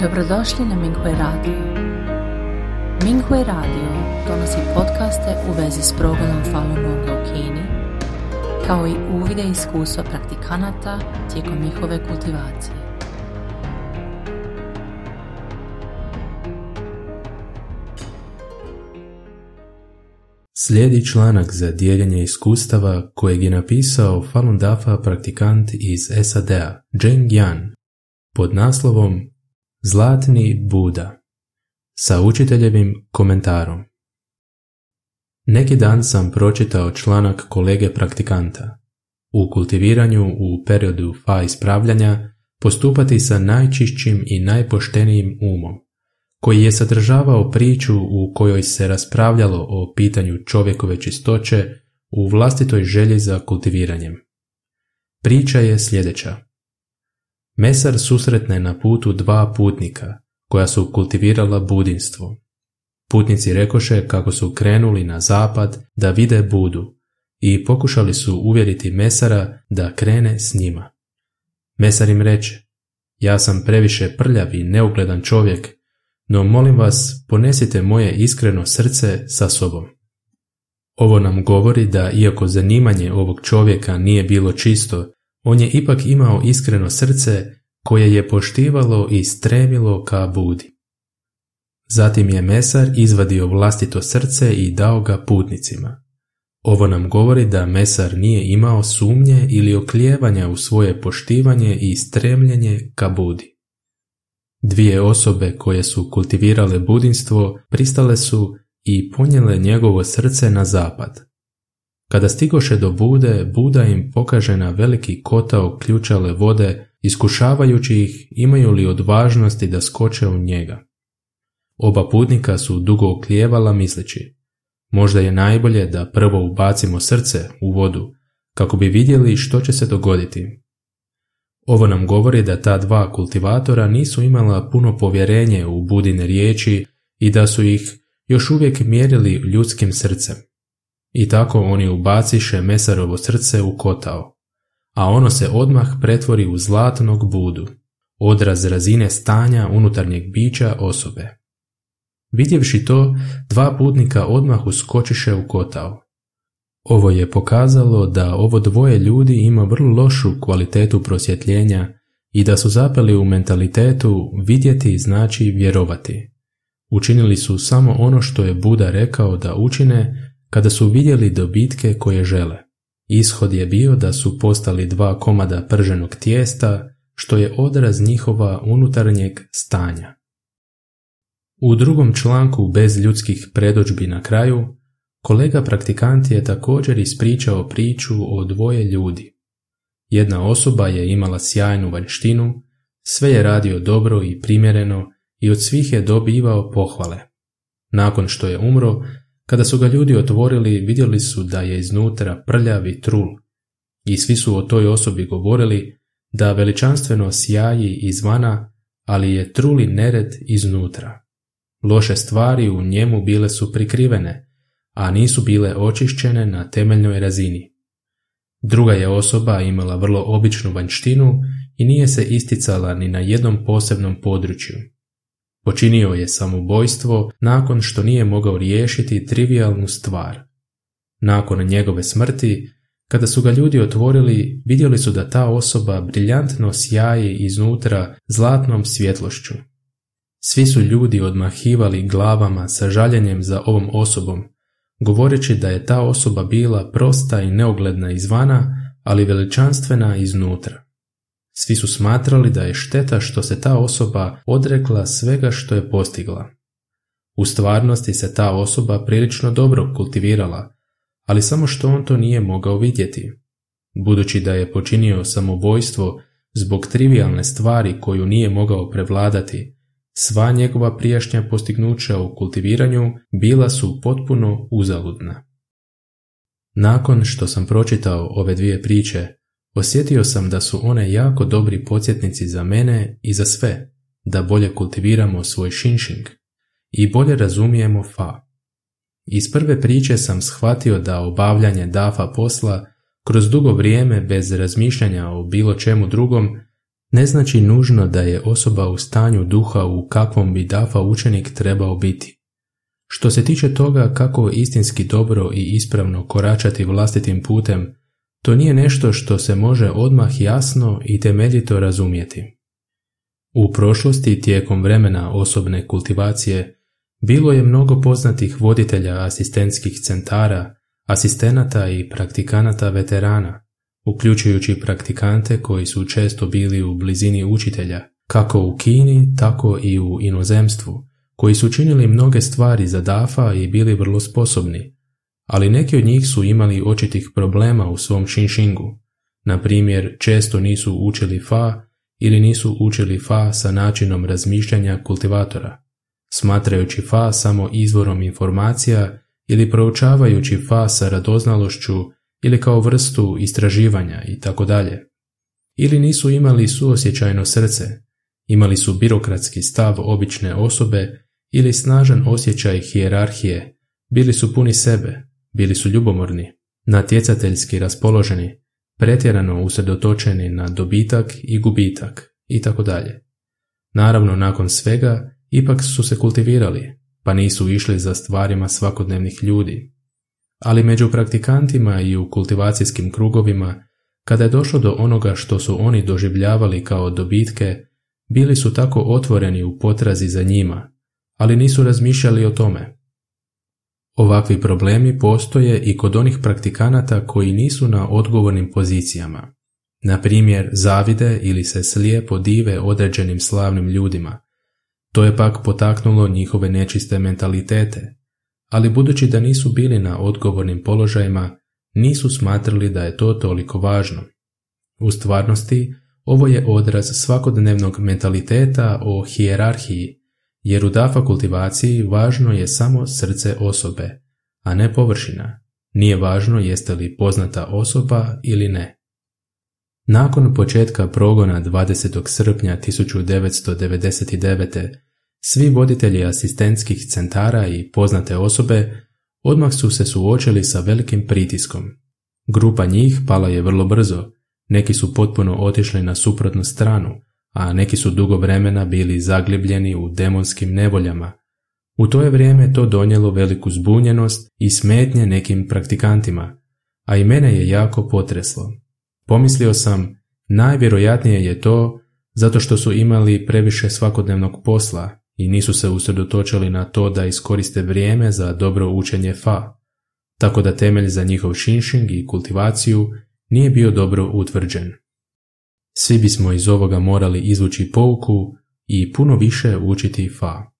Dobrodošli na Minghui Radio. Minghui Radio donosi podcaste u vezi s progledom Falun Gonga u Kini, kao i uvide iskustva praktikanata tijekom njihove kultivacije. Slijedi članak za dijeljenje iskustava kojeg je napisao Falun Dafa praktikant iz SAD-a, Jane Yan, pod naslovom Zlatni Buda, sa učiteljevim komentarom. Neki dan sam pročitao članak kolege praktikanta. U kultiviranju u periodu fa ispravljanja postupati sa najčišćim i najpoštenijim umom koji je sadržavao priču u kojoj se raspravljalo o pitanju čovjekove čistoće u vlastitoj želji za kultiviranjem. Priča je sljedeća. Mesar susretne na putu dva putnika, koja su kultivirala budinstvo. Putnici rekoše kako su krenuli na zapad da vide budu i pokušali su uvjeriti Mesara da krene s njima. Mesar im reče, ja sam previše prljav i neugledan čovjek no molim vas ponesite moje iskreno srce sa sobom. Ovo nam govori da iako zanimanje ovog čovjeka nije bilo čisto, on je ipak imao iskreno srce koje je poštivalo i stremilo ka budi. Zatim je mesar izvadio vlastito srce i dao ga putnicima. Ovo nam govori da mesar nije imao sumnje ili oklijevanja u svoje poštivanje i stremljenje ka budi. Dvije osobe koje su kultivirale budinstvo pristale su i ponijele njegovo srce na zapad. Kada stigoše do Bude, Buda im pokaže na veliki kotao ključale vode, iskušavajući ih imaju li odvažnosti da skoče u njega. Oba putnika su dugo oklijevala misleći, možda je najbolje da prvo ubacimo srce u vodu, kako bi vidjeli što će se dogoditi. Ovo nam govori da ta dva kultivatora nisu imala puno povjerenje u budine riječi i da su ih još uvijek mjerili ljudskim srcem. I tako oni ubaciše mesarovo srce u kotao, a ono se odmah pretvori u zlatnog budu, odraz razine stanja unutarnjeg bića osobe. Vidjevši to, dva putnika odmah uskočiše u kotao. Ovo je pokazalo da ovo dvoje ljudi ima vrlo lošu kvalitetu prosvjetljenja i da su zapeli u mentalitetu vidjeti znači vjerovati. Učinili su samo ono što je Buda rekao da učine kada su vidjeli dobitke koje žele. Ishod je bio da su postali dva komada prženog tijesta, što je odraz njihova unutarnjeg stanja. U drugom članku bez ljudskih predođbi na kraju Kolega praktikant je također ispričao priču o dvoje ljudi. Jedna osoba je imala sjajnu vanjštinu, sve je radio dobro i primjereno i od svih je dobivao pohvale. Nakon što je umro, kada su ga ljudi otvorili, vidjeli su da je iznutra prljavi trul i svi su o toj osobi govorili da veličanstveno sjaji izvana, ali je truli nered iznutra. Loše stvari u njemu bile su prikrivene, a nisu bile očišćene na temeljnoj razini. Druga je osoba imala vrlo običnu vanjštinu i nije se isticala ni na jednom posebnom području. Počinio je samobojstvo nakon što nije mogao riješiti trivialnu stvar. Nakon njegove smrti, kada su ga ljudi otvorili, vidjeli su da ta osoba briljantno sjaji iznutra zlatnom svjetlošću. Svi su ljudi odmahivali glavama sa žaljenjem za ovom osobom, govoreći da je ta osoba bila prosta i neogledna izvana, ali veličanstvena iznutra. Svi su smatrali da je šteta što se ta osoba odrekla svega što je postigla. U stvarnosti se ta osoba prilično dobro kultivirala, ali samo što on to nije mogao vidjeti. Budući da je počinio samobojstvo zbog trivialne stvari koju nije mogao prevladati, Sva njegova prijašnja postignuća u kultiviranju bila su potpuno uzaludna. Nakon što sam pročitao ove dvije priče, osjetio sam da su one jako dobri podsjetnici za mene i za sve, da bolje kultiviramo svoj shinshing i bolje razumijemo fa. Iz prve priče sam shvatio da obavljanje dafa posla kroz dugo vrijeme bez razmišljanja o bilo čemu drugom ne znači nužno da je osoba u stanju duha u kakvom bi dafa učenik trebao biti. Što se tiče toga kako istinski dobro i ispravno koračati vlastitim putem, to nije nešto što se može odmah jasno i temeljito razumjeti. U prošlosti tijekom vremena osobne kultivacije bilo je mnogo poznatih voditelja asistentskih centara, asistenata i praktikanata veterana, uključujući praktikante koji su često bili u blizini učitelja, kako u Kini, tako i u inozemstvu, koji su činili mnoge stvari za Dafa i bili vrlo sposobni, ali neki od njih su imali očitih problema u svom šinshingu. Na primjer, često nisu učili fa ili nisu učili fa sa načinom razmišljanja kultivatora, smatrajući fa samo izvorom informacija ili proučavajući fa sa radoznalošću ili kao vrstu istraživanja i tako dalje. Ili nisu imali suosjećajno srce, imali su birokratski stav obične osobe ili snažan osjećaj hijerarhije, bili su puni sebe, bili su ljubomorni, natjecateljski raspoloženi, pretjerano usredotočeni na dobitak i gubitak i tako dalje. Naravno, nakon svega, ipak su se kultivirali, pa nisu išli za stvarima svakodnevnih ljudi. Ali među praktikantima i u kultivacijskim krugovima, kada je došlo do onoga što su oni doživljavali kao dobitke, bili su tako otvoreni u potrazi za njima, ali nisu razmišljali o tome. Ovakvi problemi postoje i kod onih praktikanata koji nisu na odgovornim pozicijama. Na primjer, zavide ili se slijepo dive određenim slavnim ljudima. To je pak potaknulo njihove nečiste mentalitete, ali budući da nisu bili na odgovornim položajima, nisu smatrali da je to toliko važno. U stvarnosti, ovo je odraz svakodnevnog mentaliteta o hijerarhiji, jer u DAFA kultivaciji važno je samo srce osobe, a ne površina. Nije važno jeste li poznata osoba ili ne. Nakon početka progona 20. srpnja 1999. svi voditelji asistentskih centara i poznate osobe odmah su se suočili sa velikim pritiskom. Grupa njih pala je vrlo brzo, neki su potpuno otišli na suprotnu stranu, a neki su dugo vremena bili zaglibljeni u demonskim nevoljama. U to je vrijeme to donijelo veliku zbunjenost i smetnje nekim praktikantima, a i mene je jako potreslo. Pomislio sam, najvjerojatnije je to zato što su imali previše svakodnevnog posla i nisu se usredotočili na to da iskoriste vrijeme za dobro učenje fa, tako da temelj za njihov shinshing i kultivaciju nije bio dobro utvrđen. Svi bismo iz ovoga morali izvući pouku i puno više učiti fa.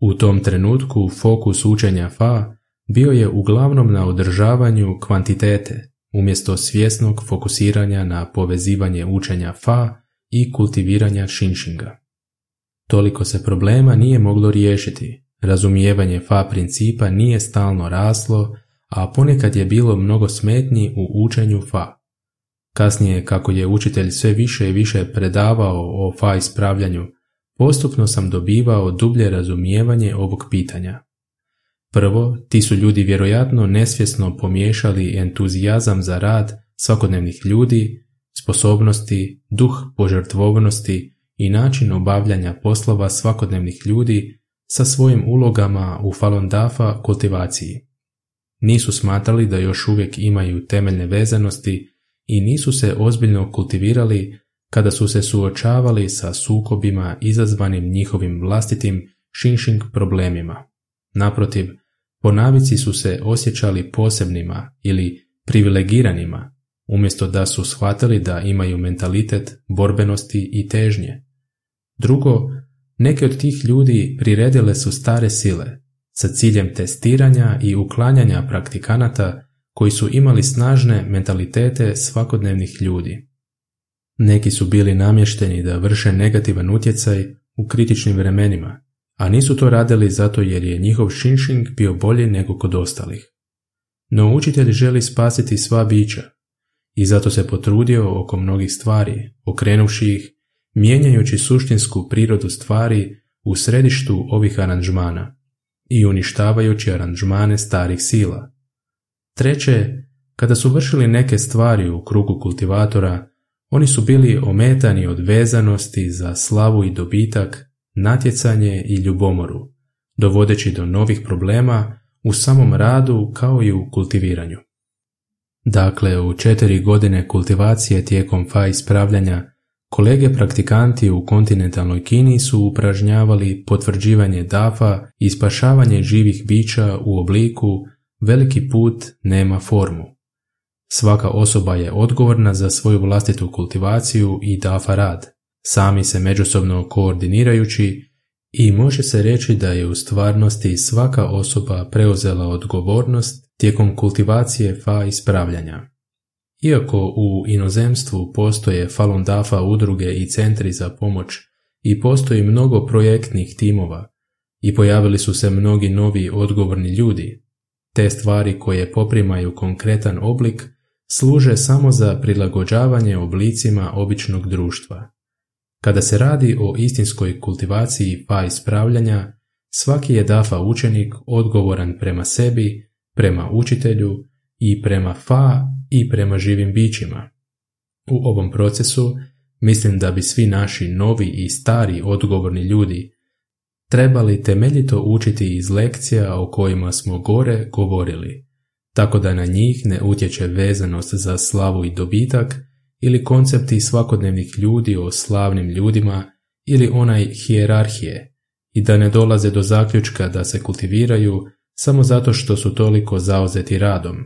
U tom trenutku fokus učenja fa bio je uglavnom na održavanju kvantitete, umjesto svjesnog fokusiranja na povezivanje učenja fa i kultiviranja shinshinga. Toliko se problema nije moglo riješiti, razumijevanje fa principa nije stalno raslo, a ponekad je bilo mnogo smetnji u učenju fa. Kasnije, kako je učitelj sve više i više predavao o fa ispravljanju, postupno sam dobivao dublje razumijevanje ovog pitanja. Prvo, ti su ljudi vjerojatno nesvjesno pomiješali entuzijazam za rad svakodnevnih ljudi, sposobnosti, duh požrtvovnosti i način obavljanja poslova svakodnevnih ljudi sa svojim ulogama u Falun Dafa kultivaciji. Nisu smatrali da još uvijek imaju temeljne vezanosti i nisu se ozbiljno kultivirali kada su se suočavali sa sukobima izazvanim njihovim vlastitim shinshing problemima. Naprotiv, po navici su se osjećali posebnima ili privilegiranima, umjesto da su shvatili da imaju mentalitet borbenosti i težnje. Drugo, neke od tih ljudi priredile su stare sile sa ciljem testiranja i uklanjanja praktikanata koji su imali snažne mentalitete svakodnevnih ljudi. Neki su bili namješteni da vrše negativan utjecaj u kritičnim vremenima, a nisu to radili zato jer je njihov shinshing bio bolji nego kod ostalih. No učitelj želi spasiti sva bića i zato se potrudio oko mnogih stvari, okrenuvši ih, mijenjajući suštinsku prirodu stvari u središtu ovih aranžmana i uništavajući aranžmane starih sila. Treće, kada su vršili neke stvari u krugu kultivatora, Oni su bili ometani od vezanosti za slavu i dobitak, natjecanje i ljubomoru, dovodeći do novih problema u samom radu kao i u kultiviranju. Dakle, u četiri godine kultivacije tijekom fa ispravljanja, kolege praktikanti u kontinentalnoj Kini su upražnjavali potvrđivanje dafa i spašavanje živih bića u obliku veliki put nema formu. Svaka osoba je odgovorna za svoju vlastitu kultivaciju i dafa rad, sami se međusobno koordinirajući i može se reći da je u stvarnosti svaka osoba preuzela odgovornost tijekom kultivacije fa ispravljanja. Iako u inozemstvu postoje Falun Dafa udruge i centri za pomoć i postoji mnogo projektnih timova i pojavili su se mnogi novi odgovorni ljudi, te stvari koje poprimaju konkretan oblik služe samo za prilagođavanje oblicima običnog društva. Kada se radi o istinskoj kultivaciji fa ispravljanja, svaki je dafa učenik odgovoran prema sebi, prema učitelju i prema fa i prema živim bićima. U ovom procesu mislim da bi svi naši novi i stari odgovorni ljudi trebali temeljito učiti iz lekcija o kojima smo gore govorili, tako da na njih ne utječe vezanost za slavu i dobitak ili koncepti svakodnevnih ljudi o slavnim ljudima ili onaj hijerarhije i da ne dolaze do zaključka da se kultiviraju samo zato što su toliko zauzeti radom.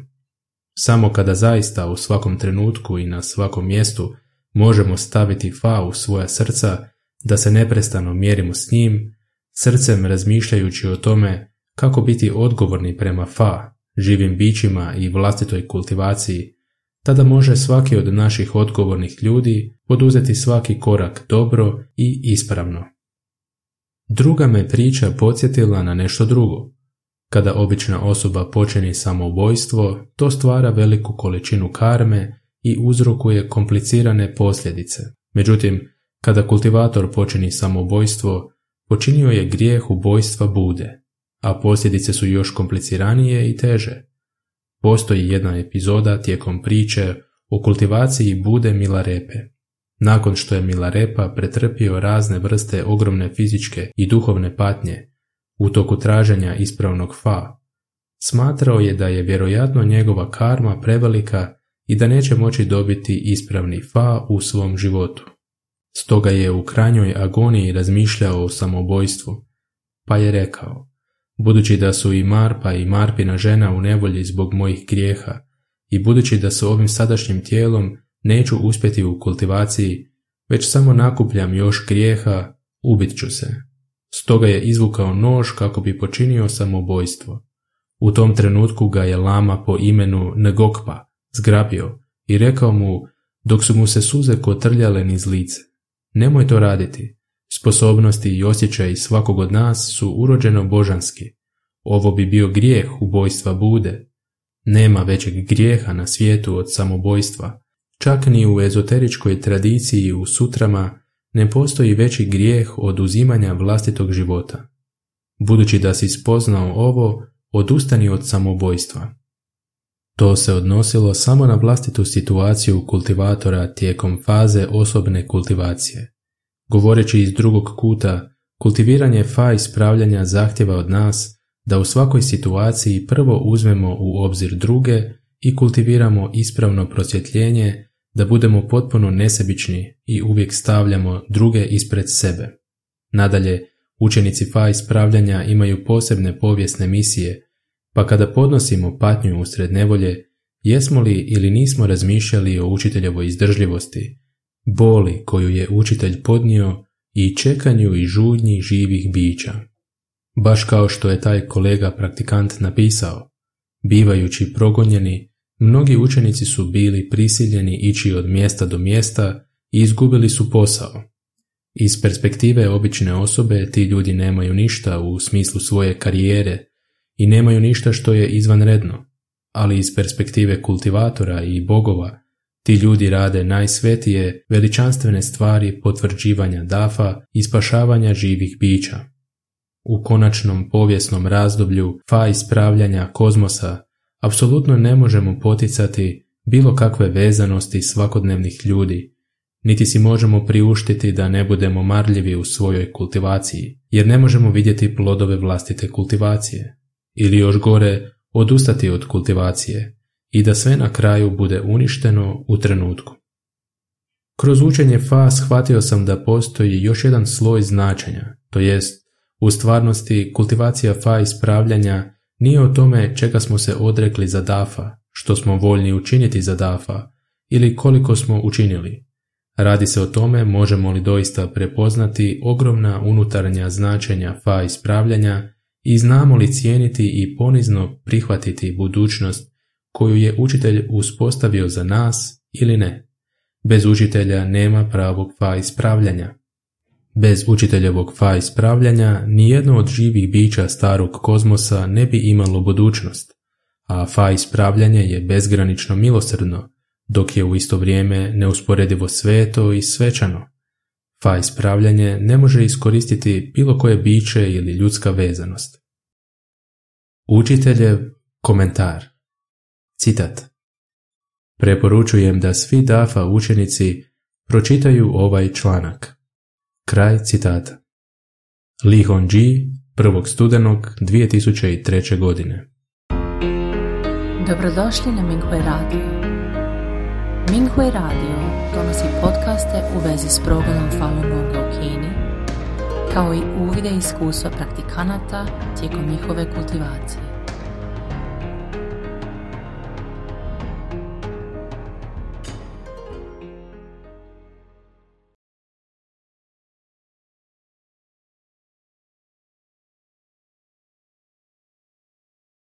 Samo kada zaista u svakom trenutku i na svakom mjestu možemo staviti fa u svoja srca, da se neprestano mjerimo s njim, srcem razmišljajući o tome kako biti odgovorni prema fa, živim bićima i vlastitoj kultivaciji, tada može svaki od naših odgovornih ljudi poduzeti svaki korak dobro i ispravno. Druga me priča podsjetila na nešto drugo. Kada obična osoba počini samoubojstvo, to stvara veliku količinu karme i uzrokuje komplicirane posljedice. Međutim, kada kultivator počini samoubojstvo, počinio je grijeh ubojstva bude, a posljedice su još kompliciranije i teže. Postoji jedna epizoda tijekom priče o kultivaciji bude Milarepe. Nakon što je Milarepa pretrpio razne vrste ogromne fizičke i duhovne patnje u toku traženja ispravnog fa, smatrao je da je vjerojatno njegova karma prevelika i da neće moći dobiti ispravni fa u svom životu. Stoga je u krajnjoj agoniji razmišljao o samobojstvu, pa je rekao, budući da su i Marpa i Marpina žena u nevolji zbog mojih grijeha i budući da su ovim sadašnjim tijelom neću uspjeti u kultivaciji, već samo nakupljam još grijeha, ubit ću se. Stoga je izvukao nož kako bi počinio samobojstvo. U tom trenutku ga je lama po imenu Ngokpa zgrabio i rekao mu, dok su mu se suze kotrljale niz lice, nemoj to raditi, Sposobnosti i osjećaji svakog od nas su urođeno božanski. Ovo bi bio grijeh ubojstva bude. Nema većeg grijeha na svijetu od samobojstva. Čak ni u ezoteričkoj tradiciji u sutrama ne postoji veći grijeh od uzimanja vlastitog života. Budući da si spoznao ovo, odustani od samobojstva. To se odnosilo samo na vlastitu situaciju kultivatora tijekom faze osobne kultivacije. Govoreći iz drugog kuta, kultiviranje fa ispravljanja zahtjeva od nas da u svakoj situaciji prvo uzmemo u obzir druge i kultiviramo ispravno prosvjetljenje da budemo potpuno nesebični i uvijek stavljamo druge ispred sebe. Nadalje, učenici fa ispravljanja imaju posebne povijesne misije, pa kada podnosimo patnju usred nevolje, jesmo li ili nismo razmišljali o učiteljevoj izdržljivosti, boli koju je učitelj podnio i čekanju i žudnji živih bića. Baš kao što je taj kolega praktikant napisao, bivajući progonjeni, mnogi učenici su bili prisiljeni ići od mjesta do mjesta i izgubili su posao. Iz perspektive obične osobe ti ljudi nemaju ništa u smislu svoje karijere i nemaju ništa što je izvanredno, ali iz perspektive kultivatora i bogova ti ljudi rade najsvetije, veličanstvene stvari potvrđivanja dafa i spašavanja živih bića. U konačnom povijesnom razdoblju fa ispravljanja kozmosa apsolutno ne možemo poticati bilo kakve vezanosti svakodnevnih ljudi, niti si možemo priuštiti da ne budemo marljivi u svojoj kultivaciji, jer ne možemo vidjeti plodove vlastite kultivacije, ili još gore, odustati od kultivacije i da sve na kraju bude uništeno u trenutku. Kroz učenje fa shvatio sam da postoji još jedan sloj značenja, to jest, u stvarnosti kultivacija fa ispravljanja nije o tome čega smo se odrekli za dafa, što smo voljni učiniti za dafa, ili koliko smo učinili. Radi se o tome možemo li doista prepoznati ogromna unutarnja značenja fa ispravljanja i znamo li cijeniti i ponizno prihvatiti budućnost koju je učitelj uspostavio za nas ili ne. Bez učitelja nema pravog fa ispravljanja. Bez učiteljevog fa ispravljanja nijedno od živih bića starog kozmosa ne bi imalo budućnost, a fa ispravljanje je bezgranično milosrdno, dok je u isto vrijeme neusporedivo sveto i svečano. Fa ispravljanje ne može iskoristiti bilo koje biće ili ljudska vezanost. Učiteljev komentar Citat Preporučujem da svi DAFA učenici pročitaju ovaj članak. Kraj citata. Li Hongji, 1. studenog 2003. godine. Dobrodošli na Minghui Radio. Minghui Radio donosi podcaste u vezi s progledom Falun Gonga u Kini, kao i uvide iskustva praktikanata tijekom njihove kultivacije.